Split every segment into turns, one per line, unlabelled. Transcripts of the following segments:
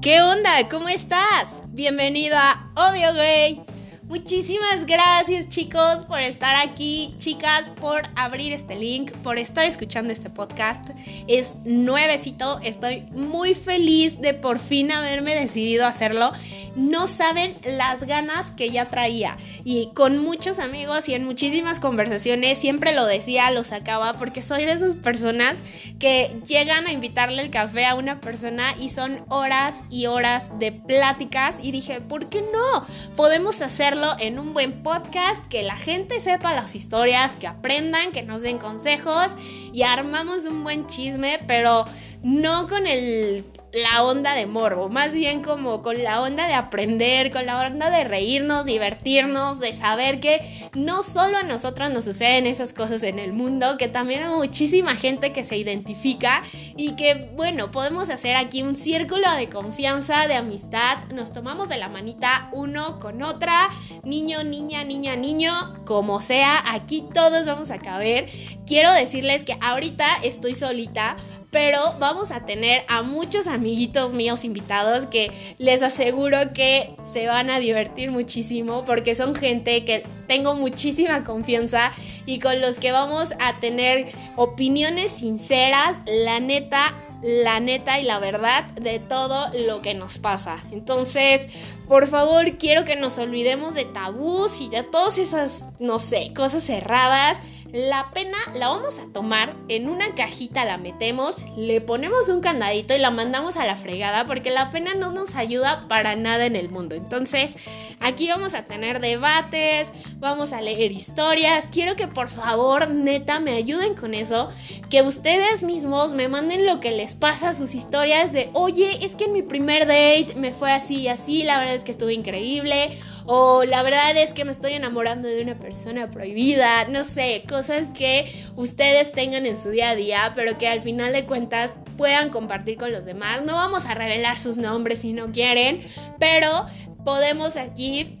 ¿Qué onda? ¿Cómo estás? Bienvenido a Obvio Gay. Muchísimas gracias chicos por estar aquí, chicas, por abrir este link, por estar escuchando este podcast. Es nuevecito, estoy muy feliz de por fin haberme decidido hacerlo. No saben las ganas que ya traía. Y con muchos amigos y en muchísimas conversaciones siempre lo decía, lo sacaba, porque soy de esas personas que llegan a invitarle el café a una persona y son horas y horas de pláticas. Y dije, ¿por qué no? Podemos hacerlo en un buen podcast, que la gente sepa las historias, que aprendan, que nos den consejos y armamos un buen chisme, pero no con el la onda de morbo, más bien como con la onda de aprender, con la onda de reírnos, divertirnos, de saber que no solo a nosotros nos suceden esas cosas en el mundo, que también hay muchísima gente que se identifica y que, bueno, podemos hacer aquí un círculo de confianza, de amistad, nos tomamos de la manita uno con otra, niño, niña, niña, niño, como sea, aquí todos vamos a caber. Quiero decirles que ahorita estoy solita pero vamos a tener a muchos amiguitos míos invitados que les aseguro que se van a divertir muchísimo porque son gente que tengo muchísima confianza y con los que vamos a tener opiniones sinceras, la neta, la neta y la verdad de todo lo que nos pasa. Entonces, por favor, quiero que nos olvidemos de tabús y de todas esas, no sé, cosas cerradas la pena la vamos a tomar, en una cajita la metemos, le ponemos un candadito y la mandamos a la fregada porque la pena no nos ayuda para nada en el mundo. Entonces, aquí vamos a tener debates, vamos a leer historias. Quiero que por favor, neta, me ayuden con eso. Que ustedes mismos me manden lo que les pasa, sus historias de, oye, es que en mi primer date me fue así y así, la verdad es que estuvo increíble o la verdad es que me estoy enamorando de una persona prohibida, no sé, cosas que ustedes tengan en su día a día, pero que al final de cuentas puedan compartir con los demás. No vamos a revelar sus nombres si no quieren, pero podemos aquí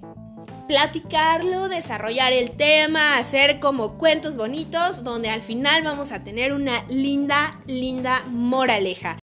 platicarlo, desarrollar el tema, hacer como cuentos bonitos donde al final vamos a tener una linda, linda moraleja.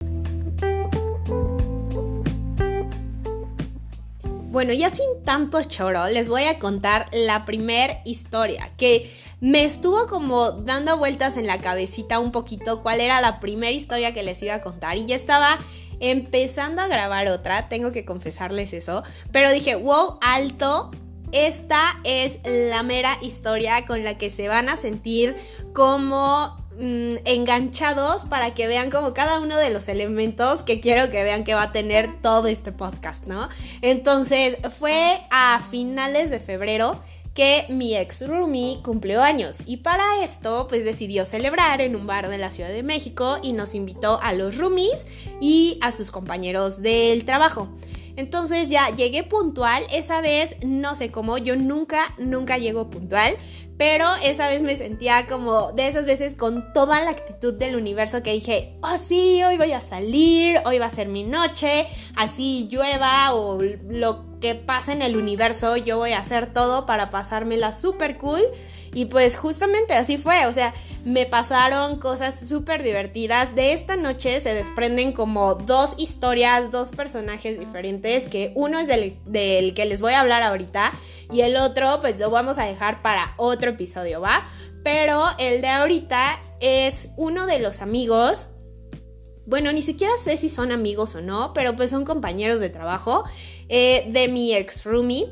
Bueno, ya sin tanto choro, les voy a contar la primer historia que me estuvo como dando vueltas en la cabecita un poquito cuál era la primera historia que les iba a contar. Y ya estaba empezando a grabar otra, tengo que confesarles eso, pero dije, wow, alto, esta es la mera historia con la que se van a sentir como Mm, enganchados para que vean como cada uno de los elementos que quiero que vean que va a tener todo este podcast, ¿no? Entonces fue a finales de febrero que mi ex roomie cumplió años y para esto pues decidió celebrar en un bar de la Ciudad de México y nos invitó a los roomies y a sus compañeros del trabajo. Entonces ya llegué puntual, esa vez no sé cómo, yo nunca, nunca llego puntual, pero esa vez me sentía como de esas veces con toda la actitud del universo que dije, oh sí, hoy voy a salir, hoy va a ser mi noche, así llueva o lo que pase en el universo, yo voy a hacer todo para pasármela súper cool. Y pues justamente así fue, o sea, me pasaron cosas súper divertidas. De esta noche se desprenden como dos historias, dos personajes diferentes, que uno es del, del que les voy a hablar ahorita y el otro pues lo vamos a dejar para otro episodio, ¿va? Pero el de ahorita es uno de los amigos bueno, ni siquiera sé si son amigos o no, pero pues son compañeros de trabajo eh, de mi ex roomie.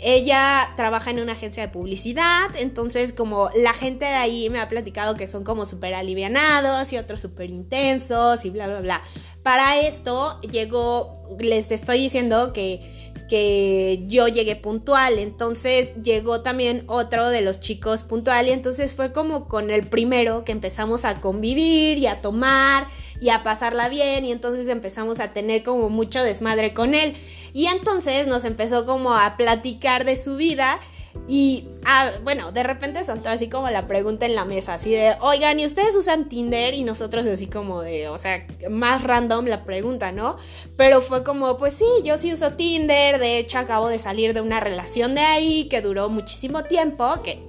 Ella trabaja en una agencia de publicidad, entonces como la gente de ahí me ha platicado que son como súper alivianados y otros súper intensos y bla, bla, bla. Para esto llegó, les estoy diciendo que que yo llegué puntual, entonces llegó también otro de los chicos puntual y entonces fue como con el primero que empezamos a convivir y a tomar y a pasarla bien y entonces empezamos a tener como mucho desmadre con él. Y entonces nos empezó como a platicar de su vida y, ah, bueno, de repente soltó así como la pregunta en la mesa, así de, oigan, ¿y ustedes usan Tinder? Y nosotros así como de, o sea, más random la pregunta, ¿no? Pero fue como, pues sí, yo sí uso Tinder, de hecho acabo de salir de una relación de ahí que duró muchísimo tiempo, que,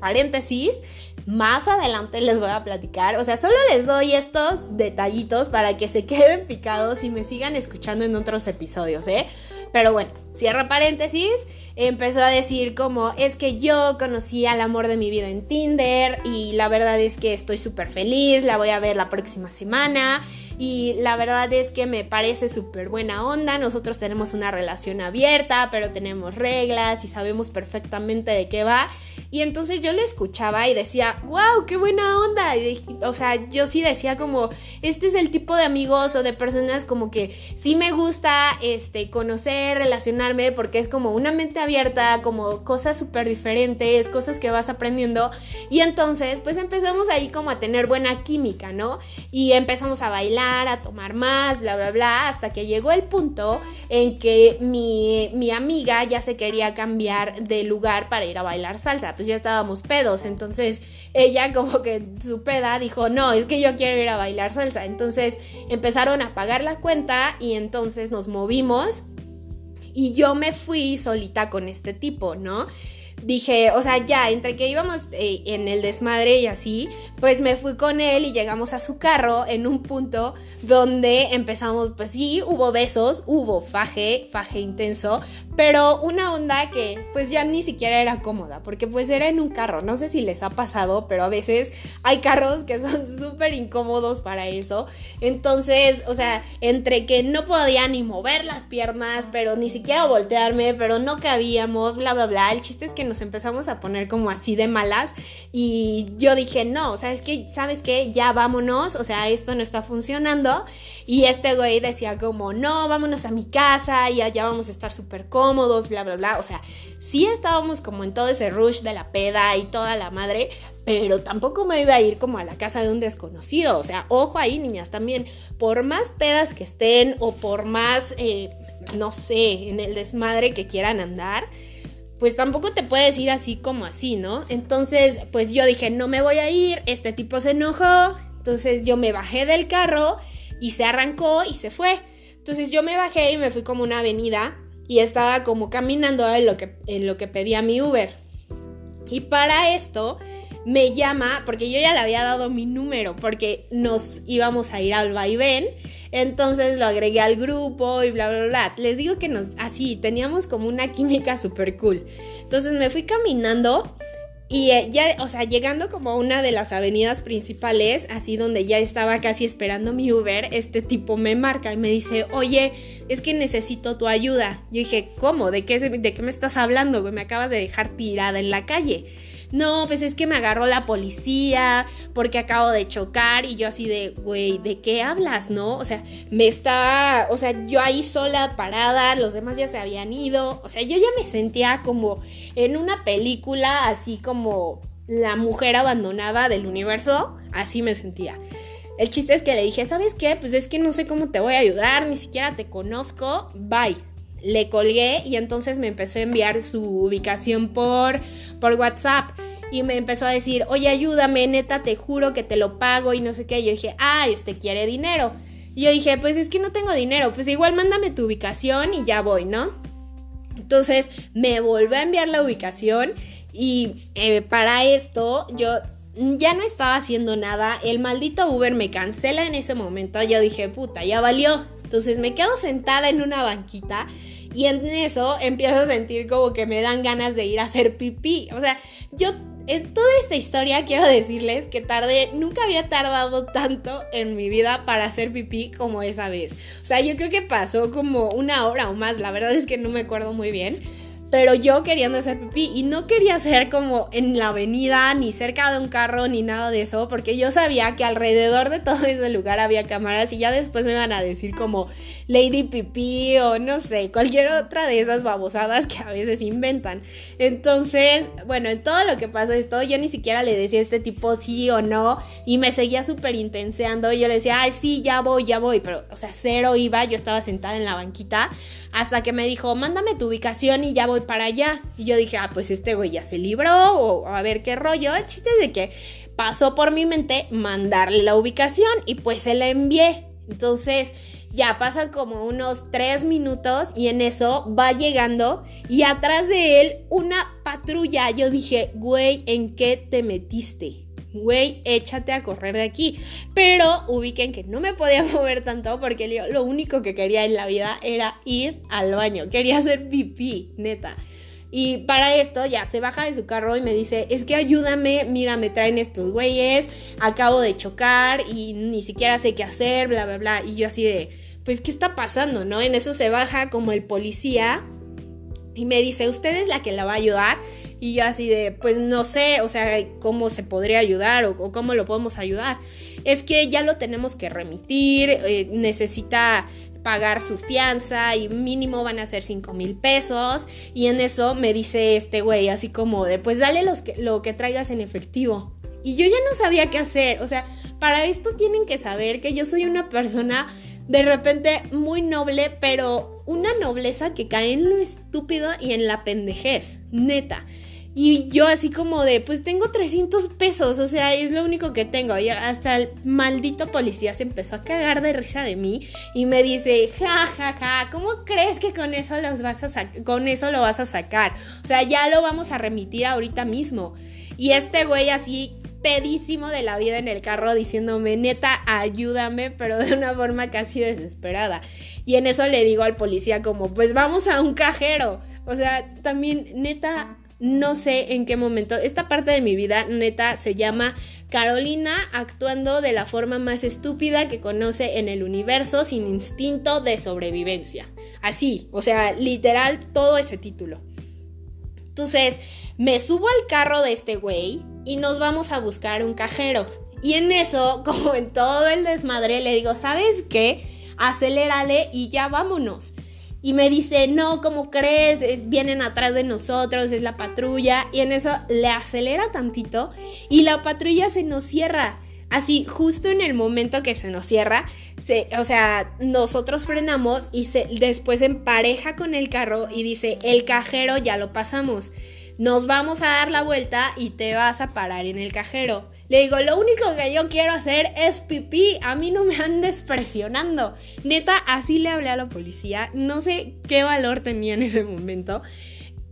paréntesis, más adelante les voy a platicar. O sea, solo les doy estos detallitos para que se queden picados y me sigan escuchando en otros episodios, ¿eh? Pero bueno, cierra paréntesis, empezó a decir como es que yo conocí al amor de mi vida en Tinder y la verdad es que estoy súper feliz, la voy a ver la próxima semana y la verdad es que me parece súper buena onda, nosotros tenemos una relación abierta, pero tenemos reglas y sabemos perfectamente de qué va. Y entonces yo lo escuchaba y decía, wow, qué buena onda. o sea, yo sí decía como, este es el tipo de amigos o de personas como que sí me gusta este, conocer, porque es como una mente abierta, como cosas súper diferentes, cosas que vas aprendiendo. Y entonces, pues empezamos ahí como a tener buena química, ¿no? Y empezamos a bailar, a tomar más, bla, bla, bla, hasta que llegó el punto en que mi, mi amiga ya se quería cambiar de lugar para ir a bailar salsa pues ya estábamos pedos. Entonces ella como que su peda dijo, no, es que yo quiero ir a bailar salsa. Entonces empezaron a pagar la cuenta y entonces nos movimos y yo me fui solita con este tipo, ¿no? Dije, o sea, ya, entre que íbamos eh, en el desmadre y así, pues me fui con él y llegamos a su carro en un punto donde empezamos, pues sí, hubo besos, hubo faje, faje intenso, pero una onda que pues ya ni siquiera era cómoda, porque pues era en un carro, no sé si les ha pasado, pero a veces hay carros que son súper incómodos para eso, entonces, o sea, entre que no podía ni mover las piernas, pero ni siquiera voltearme, pero no cabíamos, bla, bla, bla, el chiste es que nos empezamos a poner como así de malas y yo dije, no, o sea, es que, ¿sabes qué? Ya vámonos, o sea, esto no está funcionando. Y este güey decía como, no, vámonos a mi casa y allá vamos a estar súper cómodos, bla, bla, bla. O sea, sí estábamos como en todo ese rush de la peda y toda la madre, pero tampoco me iba a ir como a la casa de un desconocido. O sea, ojo ahí, niñas, también, por más pedas que estén o por más, eh, no sé, en el desmadre que quieran andar, pues tampoco te puedes ir así como así, ¿no? Entonces, pues yo dije, no me voy a ir, este tipo se enojó, entonces yo me bajé del carro y se arrancó y se fue. Entonces yo me bajé y me fui como una avenida y estaba como caminando en lo que, en lo que pedía mi Uber. Y para esto me llama, porque yo ya le había dado mi número, porque nos íbamos a ir al vaivén, entonces lo agregué al grupo y bla, bla, bla. Les digo que nos, así, teníamos como una química súper cool. Entonces me fui caminando y eh, ya, o sea, llegando como a una de las avenidas principales, así donde ya estaba casi esperando mi Uber, este tipo me marca y me dice, oye, es que necesito tu ayuda. Yo dije, ¿cómo? ¿De qué, de qué me estás hablando? Me acabas de dejar tirada en la calle no, pues es que me agarró la policía porque acabo de chocar y yo así de, güey, ¿de qué hablas, no? O sea, me estaba, o sea, yo ahí sola parada, los demás ya se habían ido, o sea, yo ya me sentía como en una película así como la mujer abandonada del universo, así me sentía. El chiste es que le dije, ¿sabes qué? Pues es que no sé cómo te voy a ayudar, ni siquiera te conozco, bye le colgué y entonces me empezó a enviar su ubicación por, por WhatsApp. Y me empezó a decir, oye, ayúdame, neta, te juro que te lo pago y no sé qué. Y yo dije, ah, este quiere dinero. Y yo dije, pues es que no tengo dinero, pues igual mándame tu ubicación y ya voy, ¿no? Entonces me volvió a enviar la ubicación y eh, para esto yo ya no estaba haciendo nada. El maldito Uber me cancela en ese momento. Yo dije, puta, ya valió. Entonces me quedo sentada en una banquita y en eso empiezo a sentir como que me dan ganas de ir a hacer pipí. O sea, yo en toda esta historia quiero decirles que tardé, nunca había tardado tanto en mi vida para hacer pipí como esa vez. O sea, yo creo que pasó como una hora o más, la verdad es que no me acuerdo muy bien pero yo queriendo hacer pipí y no quería hacer como en la avenida, ni cerca de un carro, ni nada de eso, porque yo sabía que alrededor de todo ese lugar había cámaras y ya después me iban a decir como Lady Pipí o no sé, cualquier otra de esas babosadas que a veces inventan. Entonces, bueno, en todo lo que pasó esto, yo ni siquiera le decía a este tipo sí o no y me seguía súper intenseando. Yo le decía, ay, sí, ya voy, ya voy, pero, o sea, cero iba, yo estaba sentada en la banquita hasta que me dijo, mándame tu ubicación y ya voy para allá. Y yo dije, ah, pues este güey ya se libró, o a ver qué rollo. El chiste es de que pasó por mi mente mandarle la ubicación y pues se la envié. Entonces, ya pasan como unos tres minutos y en eso va llegando y atrás de él una patrulla. Yo dije, güey, ¿en qué te metiste? Güey, échate a correr de aquí. Pero ubiquen que no me podía mover tanto porque lo único que quería en la vida era ir al baño. Quería hacer pipí, neta. Y para esto ya se baja de su carro y me dice, es que ayúdame, mira, me traen estos güeyes, acabo de chocar y ni siquiera sé qué hacer, bla, bla, bla. Y yo así de, pues, ¿qué está pasando, no? En eso se baja como el policía y me dice, ¿usted es la que la va a ayudar? Y yo así de, pues no sé, o sea, cómo se podría ayudar o, cómo lo podemos ayudar. Es que ya lo tenemos que remitir, eh, necesita pagar su fianza y mínimo van a ser 5 mil pesos. Y en eso me dice este güey así como de, pues dale los que, lo que traigas en efectivo. Y yo ya no sabía qué hacer. O sea, para esto tienen que saber que yo soy una persona de repente muy noble, pero una nobleza que cae en lo estúpido y en la pendejez, neta. Y yo así como de, pues tengo 300 pesos, o sea, es lo único que tengo. Y hasta el maldito policía se empezó a cagar de risa de mí y me dice, ja, ja, ja, ¿cómo crees que con eso, los vas a con eso lo vas a sacar? O sea, ya lo vamos a remitir ahorita mismo. Y este güey así pedísimo de la vida en el carro diciéndome, neta, ayúdame, pero de una forma casi desesperada. Y en eso le digo al policía como, pues vamos a un cajero. O sea, también, neta, no sé en qué momento. Esta parte de mi vida, neta, se llama Carolina actuando de la forma más estúpida que conoce en el universo sin instinto de sobrevivencia. Así, o sea, literal, todo ese título. Entonces, me subo al carro de este güey y nos vamos a buscar un cajero. Y en eso, como en todo el desmadre, le digo, ¿sabes qué? Acelérale y ya vámonos y me dice, no, ¿cómo crees? Vienen atrás de nosotros, es la patrulla. Y en eso le acelera tantito y la patrulla se nos cierra. Así, justo en el momento que se nos cierra, se, o sea, nosotros frenamos y se, después empareja con el carro y dice, el cajero ya lo pasamos. Nos vamos a dar la vuelta y te vas a parar en el cajero. Le digo, lo único que yo quiero hacer es pipí. A mí no me andes presionando. Neta, así le hablé a la policía. No sé qué valor tenía en ese momento.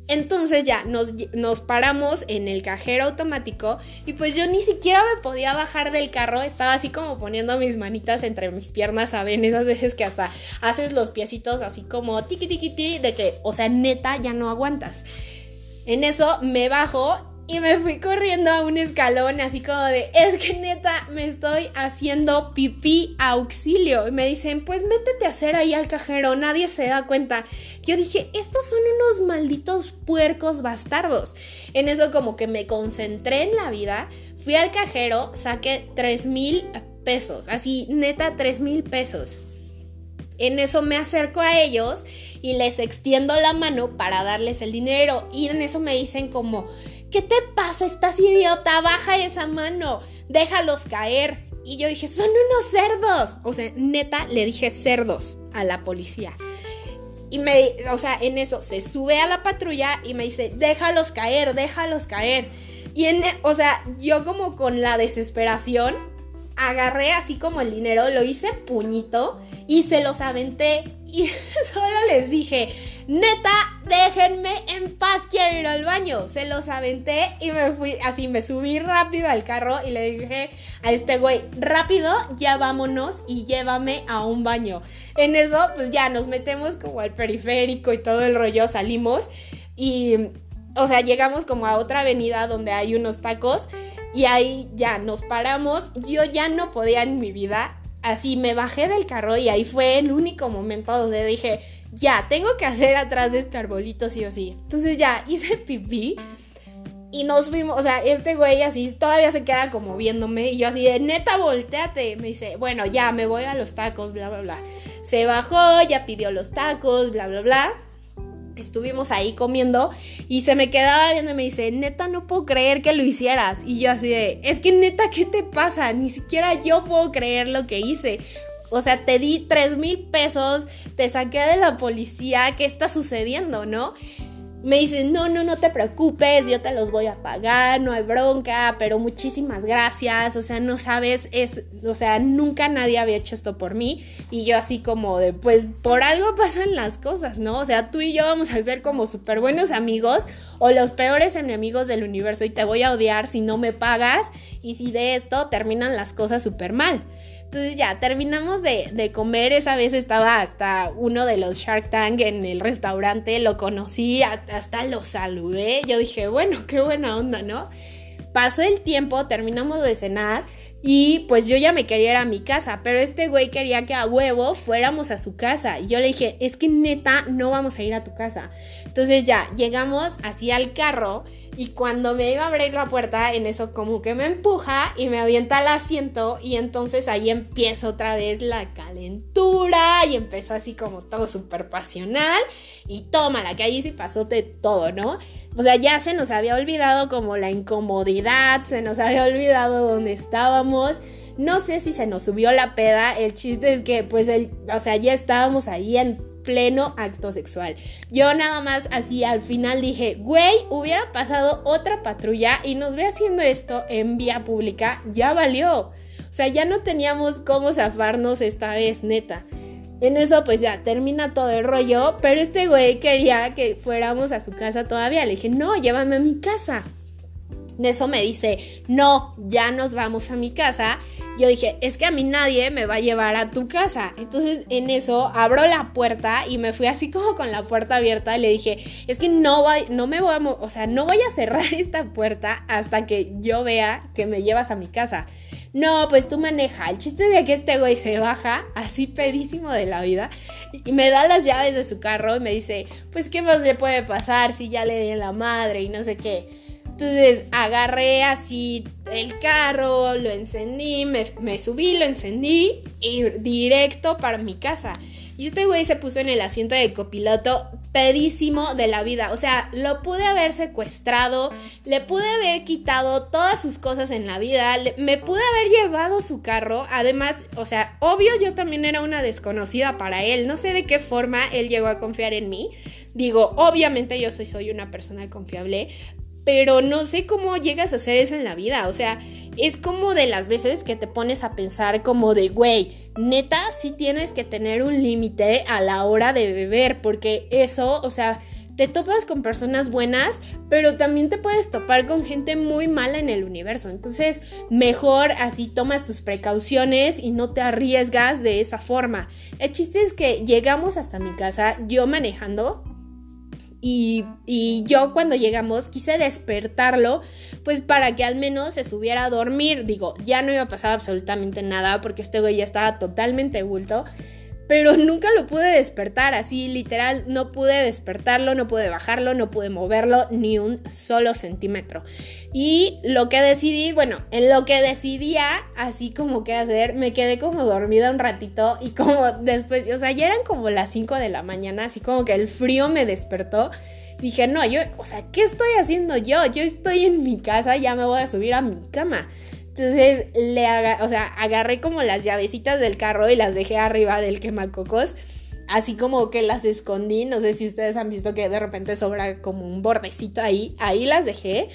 Entonces ya nos, nos, paramos en el cajero automático y pues yo ni siquiera me podía bajar del carro, estaba así como poniendo mis manitas entre mis piernas, ¿saben? Esas veces que hasta haces los piecitos así como tiqui tiqui ti, de que, o sea, neta, ya no aguantas. En eso me bajo y me fui corriendo a un escalón así como de, es que neta me estoy haciendo pipí auxilio. Y me dicen, pues métete a hacer ahí al cajero, nadie se da cuenta. Yo dije, estos son unos malditos puercos bastardos. En eso como que me concentré en la vida, fui al cajero, saqué 3 mil pesos, así neta 3 mil pesos. En eso me acerco a ellos y les extiendo la mano para darles el dinero. Y en eso me dicen como, ¿Qué te pasa? Estás idiota, baja esa mano, déjalos caer. Y yo dije, son unos cerdos. O sea, neta, le dije cerdos a la policía. Y me, o sea, en eso se sube a la patrulla y me dice, déjalos caer, déjalos caer. Y en, o sea, yo como con la desesperación, agarré así como el dinero, lo hice puñito y se los aventé. Y solo les dije, neta, déjenme en paz, quiero ir al baño. Se los aventé y me fui, así me subí rápido al carro y le dije a este güey, rápido, ya vámonos y llévame a un baño. En eso, pues ya nos metemos como al periférico y todo el rollo, salimos y, o sea, llegamos como a otra avenida donde hay unos tacos y ahí ya nos paramos. Yo ya no podía en mi vida. Así me bajé del carro y ahí fue el único momento donde dije, ya, tengo que hacer atrás de este arbolito sí o sí. Entonces ya hice pipí y nos fuimos, o sea, este güey así todavía se queda como viéndome y yo así de neta, volteate. Me dice, bueno, ya me voy a los tacos, bla, bla, bla. Se bajó, ya pidió los tacos, bla, bla, bla. Estuvimos ahí comiendo y se me quedaba viendo y me dice, neta, no puedo creer que lo hicieras. Y yo así de, es que neta, ¿qué te pasa? Ni siquiera yo puedo creer lo que hice. O sea, te di 3 mil pesos, te saqué de la policía, ¿qué está sucediendo, no? Me dicen, no, no, no te preocupes, yo te los voy a pagar, no hay bronca, pero muchísimas gracias, o sea, no sabes, es, o sea, nunca nadie había hecho esto por mí y yo así como de, pues por algo pasan las cosas, ¿no? O sea, tú y yo vamos a ser como súper buenos amigos o los peores enemigos del universo y te voy a odiar si no me pagas y si de esto terminan las cosas súper mal. Entonces ya terminamos de, comer, esa vez estaba hasta uno de los Shark Tank en el restaurante, lo conocí, hasta lo saludé, yo dije, bueno, qué buena onda, ¿no? Pasó el tiempo, terminamos de cenar y pues yo ya me quería ir a mi casa, pero este güey quería que a huevo fuéramos a su casa. Y yo le dije, es que neta, no vamos a ir a tu casa. Entonces ya, llegamos así al carro y cuando me iba a abrir la puerta, en eso como que me empuja y me avienta al asiento y entonces ahí empieza otra vez la calentura y empezó así como todo súper pasional y tómala, que ahí sí pasó de todo, ¿no? O sea, ya se nos había olvidado como la incomodidad, se nos había olvidado dónde estábamos. No sé si se nos subió la peda, el chiste es que pues o sea, ya estábamos ahí en pleno acto sexual. Yo nada más así al final dije, güey, hubiera pasado otra patrulla y nos ve haciendo esto en vía pública, ya valió. O sea, ya no teníamos cómo zafarnos esta vez, neta. En eso pues ya termina todo el rollo, pero este güey quería que fuéramos a su casa todavía. Le dije, no, llévame a mi casa. Eso me dice, no, ya nos vamos a mi casa. Yo dije, es que a mí nadie me va a llevar a tu casa. Entonces en eso abro la puerta y me fui así como con la puerta abierta y le dije, es que no, voy, no me voy a, o sea, no voy a cerrar esta puerta hasta que yo vea que me llevas a mi casa. No, pues tú maneja. El chiste de que este güey se baja, así pedísimo de la vida, y me da las llaves de su carro y me dice, pues qué más le puede pasar si ya le di la madre y no sé qué. Entonces agarré así el carro, lo encendí, me, subí, lo encendí y directo para mi casa. Y este güey se puso en el asiento de copiloto pedísimo de la vida. O sea, lo pude haber secuestrado, le pude haber quitado todas sus cosas en la vida, me pude haber llevado su carro. Además, o sea, obvio yo también era una desconocida para él. No sé de qué forma él llegó a confiar en mí. Digo, obviamente yo soy, soy una persona confiable, pero no sé cómo llegas a hacer eso en la vida. O sea, es como de las veces que te pones a pensar como de, güey, neta, sí tienes que tener un límite a la hora de beber, porque eso, o sea, te topas con personas buenas, pero también te puedes topar con gente muy mala en el universo. Entonces, mejor así tomas tus precauciones y no te arriesgas de esa forma. El chiste es que llegamos hasta mi casa, yo manejando, y, yo cuando llegamos quise despertarlo, pues para que al menos se subiera a dormir. Digo, ya no iba a pasar absolutamente nada porque este güey ya estaba totalmente bulto pero nunca lo pude despertar, así literal, no pude despertarlo, no pude bajarlo, no pude moverlo ni un solo centímetro. Y lo que decidí, bueno, en lo que decidía, así como que hacer, me quedé como dormida un ratito y como después, o sea, ya eran como las 5 de la mañana, así como que el frío me despertó. Dije, no, yo, o sea, ¿qué estoy haciendo yo? Yo estoy en mi casa, ya me voy a subir a mi cama. Entonces le o sea, agarré como las llavecitas del carro y las dejé arriba del quemacocos. Así como que las escondí. No sé si ustedes han visto que de repente sobra como un bordecito ahí. Ahí las dejé.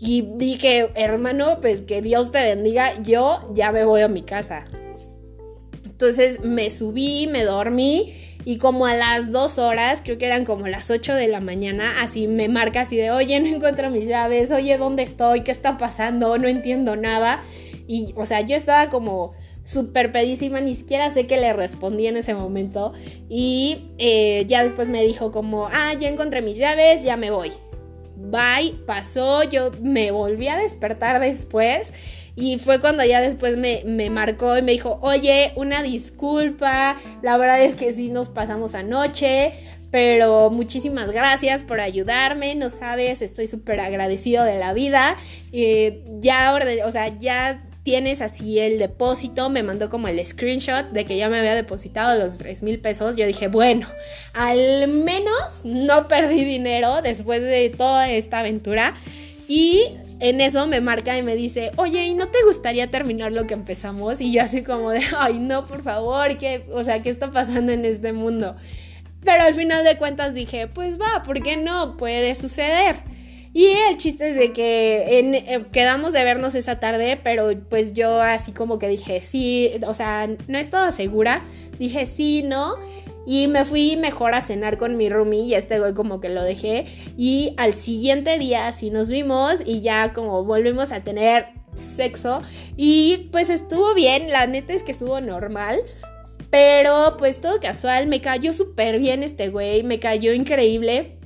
Y dije, hermano, pues que Dios te bendiga. Yo ya me voy a mi casa. Entonces me subí, me dormí y como a las dos horas, creo que eran como las 8 de la mañana, así me marca así de, oye, no encuentro mis llaves, oye, ¿dónde estoy? ¿Qué está pasando? No entiendo nada. Y, o sea, yo estaba como súper pedísima, ni siquiera sé qué le respondí en ese momento. Y eh, ya después me dijo como, ah, ya encontré mis llaves, ya me voy. Bye, pasó, yo me volví a despertar después y fue cuando ya después me, marcó y me dijo, oye, una disculpa, la verdad es que sí nos pasamos anoche, pero muchísimas gracias por ayudarme, no sabes, estoy súper agradecido de la vida. Eh, ya, o sea, ya tienes así el depósito, me mandó como el screenshot de que ya me había depositado los 3 mil pesos. Yo dije, bueno, al menos no perdí dinero después de toda esta aventura. Y en eso me marca y me dice, oye, ¿y no te gustaría terminar lo que empezamos? Y yo así como de, ay, no, por favor, ¿qué, o sea, ¿qué está pasando en este mundo? Pero al final de cuentas dije, pues va, ¿por qué no? Puede suceder. Y el chiste es de que eh, quedamos de vernos esa tarde, pero pues yo así como que dije, sí, o sea, no estaba segura. Dije, sí, ¿no? Y me fui mejor a cenar con mi roomie y este güey como que lo dejé. Y al siguiente día sí nos vimos y ya como volvimos a tener sexo y pues estuvo bien, la neta es que estuvo normal. Pero pues todo casual, me cayó súper bien este güey, me cayó increíble.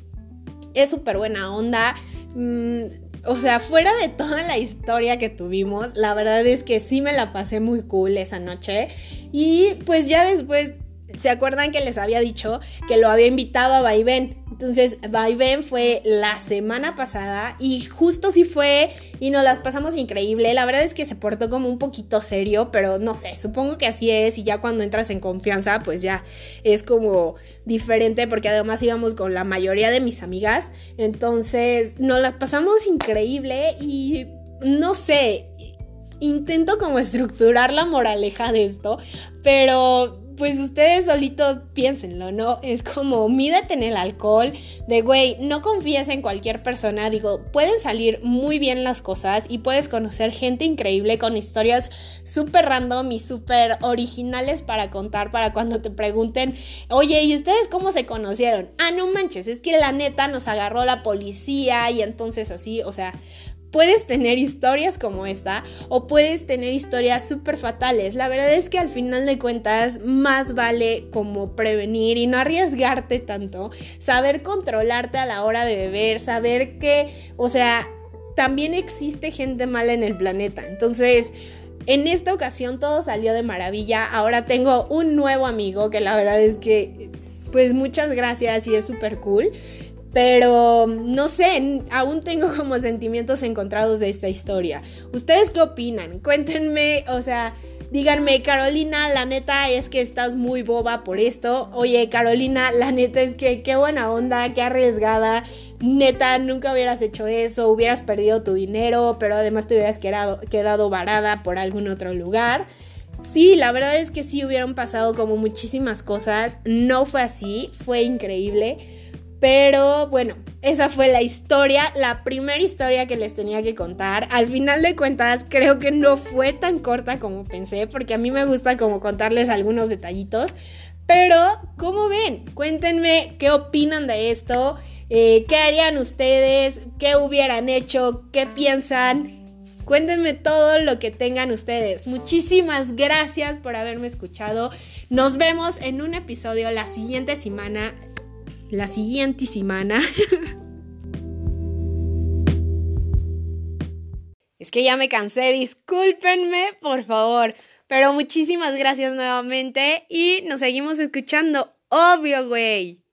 Es súper buena onda. Mm, o sea, fuera de toda la historia que tuvimos, la verdad es que sí me la pasé muy cool esa noche. Y pues ya después ¿Se acuerdan que les había dicho que lo había invitado a Vaivén? Entonces, Vaivén fue la semana pasada y justo sí fue y nos las pasamos increíble. La verdad es que se portó como un poquito serio, pero no sé, supongo que así es y ya cuando entras en confianza, pues ya es como diferente porque además íbamos con la mayoría de mis amigas. Entonces, nos las pasamos increíble y no sé, intento como estructurar la moraleja de esto, pero pues ustedes solitos piénsenlo, ¿no? Es como mídete en el alcohol, de güey, no confíes en cualquier persona, digo, pueden salir muy bien las cosas y puedes conocer gente increíble con historias súper random y súper originales para contar para cuando te pregunten, oye, ¿y ustedes cómo se conocieron? Ah, no manches, es que la neta nos agarró la policía y entonces así, o sea, puedes tener historias como esta o puedes tener historias súper fatales. La verdad es que al final de cuentas más vale como prevenir y no arriesgarte tanto, saber controlarte a la hora de beber, saber que, o sea, también existe gente mala en el planeta. Entonces, en esta ocasión todo salió de maravilla. Ahora tengo un nuevo amigo que la verdad es que, pues muchas gracias y es súper cool. Pero no sé, aún tengo como sentimientos encontrados de esta historia. ¿Ustedes qué opinan? Cuéntenme, o sea, díganme, Carolina, la neta es que estás muy boba por esto. Oye, Carolina, la neta es que qué buena onda, qué arriesgada. Neta, nunca hubieras hecho eso, hubieras perdido tu dinero, pero además te hubieras quedado, quedado varada por algún otro lugar. Sí, la verdad es que sí hubieron pasado como muchísimas cosas. No fue así, fue increíble. Pero bueno, esa fue la historia, la primera historia que les tenía que contar. Al final de cuentas, creo que no fue tan corta como pensé, porque a mí me gusta como contarles algunos detallitos. Pero, ¿cómo ven? Cuéntenme qué opinan de esto, eh, qué harían ustedes, qué hubieran hecho, qué piensan. Cuéntenme todo lo que tengan ustedes. Muchísimas gracias por haberme escuchado. Nos vemos en un episodio la siguiente semana la siguiente semana. es que ya me cansé, discúlpenme, por favor. Pero muchísimas gracias nuevamente y nos seguimos escuchando. Obvio, güey.